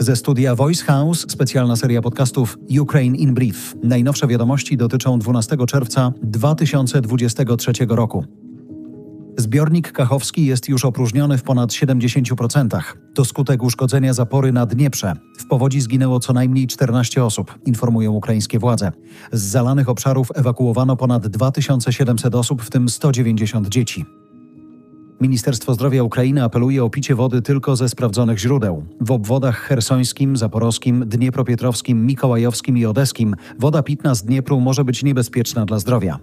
Ze studia Voice House specjalna seria podcastów Ukraine in Brief. Najnowsze wiadomości dotyczą 12 czerwca 2023 roku. Zbiornik kachowski jest już opróżniony w ponad 70%. To skutek uszkodzenia zapory na Dnieprze. W powodzi zginęło co najmniej 14 osób, informują ukraińskie władze. Z zalanych obszarów ewakuowano ponad 2700 osób, w tym 190 dzieci. Ministerstwo Zdrowia Ukrainy apeluje o picie wody tylko ze sprawdzonych źródeł. W obwodach hersońskim, zaporowskim, dniepropietrowskim, mikołajowskim i odeskim woda pitna z Dniepru może być niebezpieczna dla zdrowia.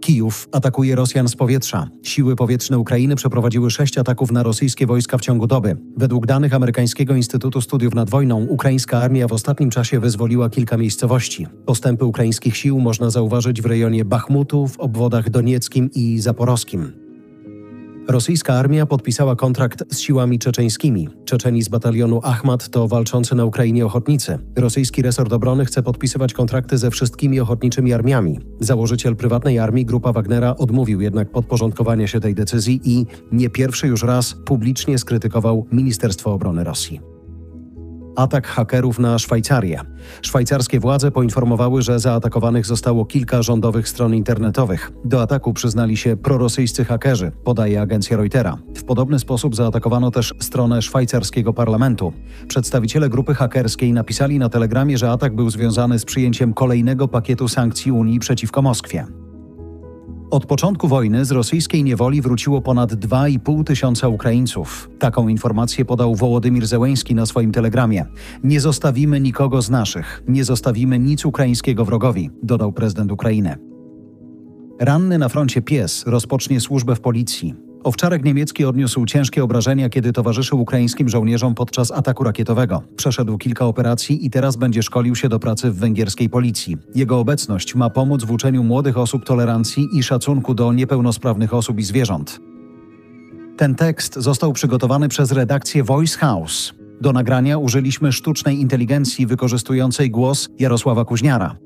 Kijów atakuje Rosjan z powietrza. Siły powietrzne Ukrainy przeprowadziły sześć ataków na rosyjskie wojska w ciągu doby. Według danych amerykańskiego Instytutu Studiów nad Wojną, ukraińska armia w ostatnim czasie wyzwoliła kilka miejscowości. Postępy ukraińskich sił można zauważyć w rejonie Bachmutu, w obwodach donieckim i zaporowskim. Rosyjska armia podpisała kontrakt z siłami czeczeńskimi. Czeczeni z batalionu Ahmad to walczący na Ukrainie ochotnicy. Rosyjski resort obrony chce podpisywać kontrakty ze wszystkimi ochotniczymi armiami. Założyciel prywatnej armii, grupa Wagnera, odmówił jednak podporządkowania się tej decyzji i nie pierwszy już raz publicznie skrytykował Ministerstwo Obrony Rosji atak hakerów na Szwajcarię. Szwajcarskie władze poinformowały, że zaatakowanych zostało kilka rządowych stron internetowych. Do ataku przyznali się prorosyjscy hakerzy, podaje agencja Reutera. W podobny sposób zaatakowano też stronę szwajcarskiego parlamentu. Przedstawiciele grupy hakerskiej napisali na telegramie, że atak był związany z przyjęciem kolejnego pakietu sankcji Unii przeciwko Moskwie. Od początku wojny z rosyjskiej niewoli wróciło ponad 2,5 tysiąca Ukraińców. Taką informację podał Wołodymir Zełęński na swoim telegramie. Nie zostawimy nikogo z naszych, nie zostawimy nic ukraińskiego wrogowi, dodał prezydent Ukrainy. Ranny na froncie pies rozpocznie służbę w policji. Owczarek niemiecki odniósł ciężkie obrażenia, kiedy towarzyszył ukraińskim żołnierzom podczas ataku rakietowego. Przeszedł kilka operacji i teraz będzie szkolił się do pracy w węgierskiej policji. Jego obecność ma pomóc w uczeniu młodych osób tolerancji i szacunku do niepełnosprawnych osób i zwierząt. Ten tekst został przygotowany przez redakcję Voice House. Do nagrania użyliśmy sztucznej inteligencji wykorzystującej głos Jarosława Kuźniara.